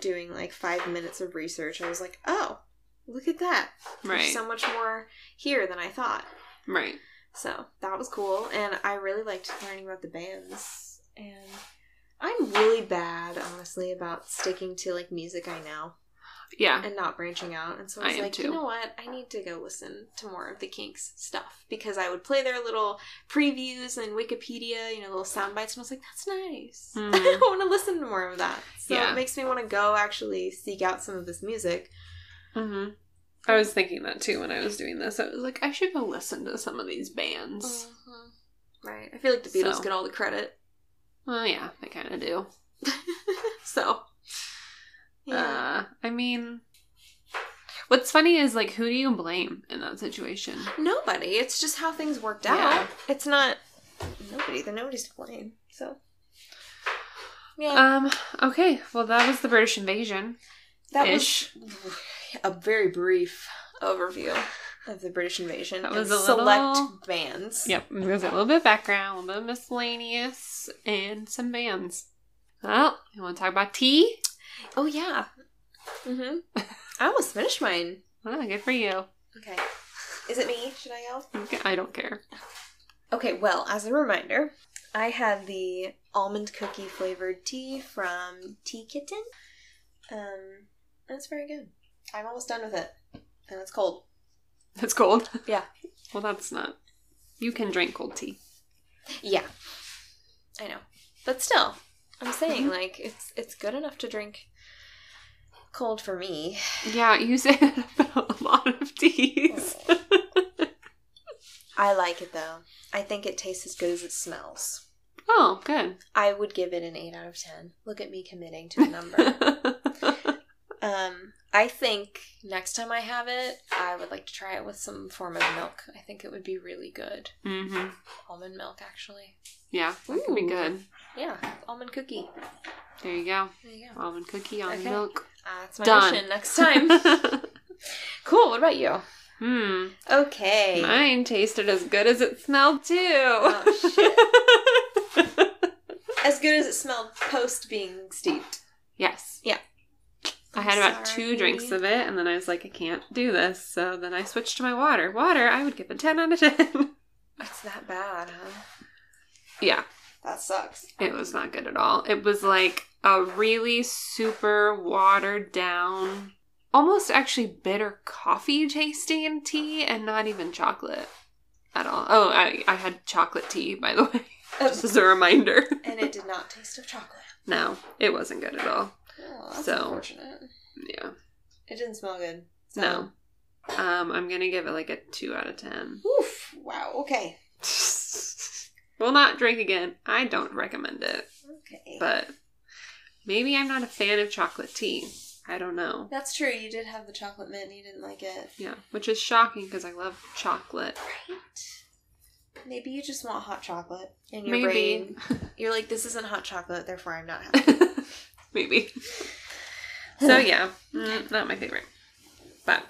doing like 5 minutes of research, I was like, "Oh, look at that. right. So much more here than I thought." right. So, that was cool and I really liked learning about the bands and I'm really bad, honestly, about sticking to like music I know Yeah. and not branching out. And so I I was am like, too. you know what? I need to go listen to more of the Kinks stuff because I would play their little previews and Wikipedia, you know, little sound bites, and I was like, that's nice. Mhm. I want to listen to more of that. So Yeah. it makes me want to go actually seek out some of this music. hmm I was thinking that too when I was doing this. I was like, I should go listen to some of these bands. Right. I feel like the Beatles So. get all the credit. Well, yeah, they kind of do. so, yeah. Uh, I mean, what's funny is like, who do you blame in that situation? Nobody. It's just how things worked Yeah. out. It's not nobody. They're nobody's to blame. So, yeah. Um. Okay. Well, that was the British invasion. That was a very brief overview of the British invasion. That was a select little- bands. Yep. There's a little bit of background, a little bit of miscellaneous, and some bands. Well, you want to talk about tea? Oh yeah. Mm-hmm. I almost finished mine. Oh, good for you. Okay. Is it me? Should I? Okay, I don't care. Okay. Well, as a reminder, I had the almond cookie flavored tea from Tea Kitten. Um, that's very good. I'm almost done with it, and it's cold. It's cold. Yeah. Well, that's not. You can drink cold tea. Yeah. I know. But still, I'm saying Mhm. like it's it's good enough to drink cold for me. Yeah, you say that about a lot of teas. I like it though. I think it tastes as good as it smells. oh, good. I would give it an 8 out of 10. Look at me committing to a number. um I think next time I have it, I would like to try it with some form of milk. I think it would be really good. hmm Almond milk actually. Yeah, that could be good. Yeah, almond cookie. There you go. There you go. Almond cookie, almond Okay. milk. Uh, that's my Done. mission next time. cool. What about you? hmm. Okay. Mine tasted as good as it smelled too. Oh, As good as it smelled post being steeped. yes. Yeah. I had about two drinks of it, and then I was like, I can't do this. So then I switched to my water. Water, I would give a 10 out of 10. It's that bad, huh? yeah, That sucks. it was not good at all. It was like a really super watered down, almost actually bitter coffee tasting tea, and not even chocolate at all. Oh, I, I had chocolate tea, by the way, just as a reminder. and it did not taste of chocolate. no, it wasn't good at all. Oh, that's So- unfortunate. Yeah. It didn't smell good. So. No. Um, I'm gonna give it like a two out of ten. Oof. Wow. Okay. Will not drink again. I don't recommend it, Okay. but maybe I'm not a fan of chocolate tea. I don't know. That's true. You did have the chocolate mint. and You didn't like it. Yeah, which is shocking because I love chocolate. Right. Maybe you just want hot chocolate in your Maybe. brain. You're like, this isn't hot chocolate, therefore I'm not happy. maybe. So yeah, mm, not my favorite. But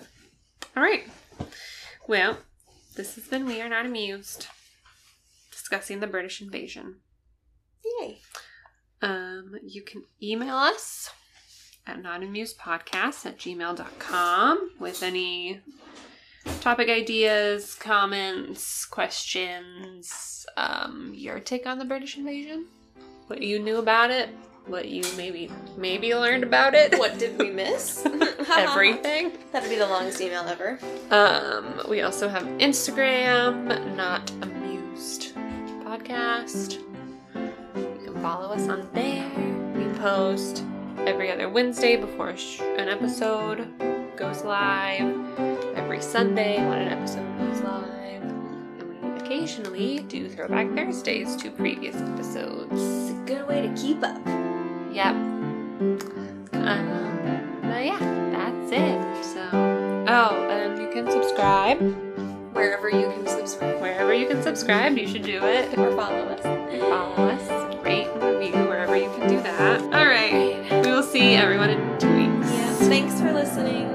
all right. Well, this has been We Are Not Amused, discussing the British invasion. Yay. Um, you can email us at notamusedpodcast at gmail.com with any topic ideas, comments, questions, um, your take on the British invasion, what you knew about it, what you maybe maybe learned about it, What did we miss? everything. That'd be the longest email ever. Um, we also have Instagram, not amused podcast. You can follow us on there. We post every other Wednesday before sh- an episode goes live. Every Sunday when an episode goes live. And we occasionally do Throwback Thursdays to previous episodes. It's a good way to keep up. Yep. Um, but yeah, that's it. So, oh, and you can subscribe wherever you can subscribe. Wherever you can subscribe, you should do it or follow us. Follow us, rate, review wherever you can do that. All right, we will see everyone in two weeks. Yeah, thanks for listening.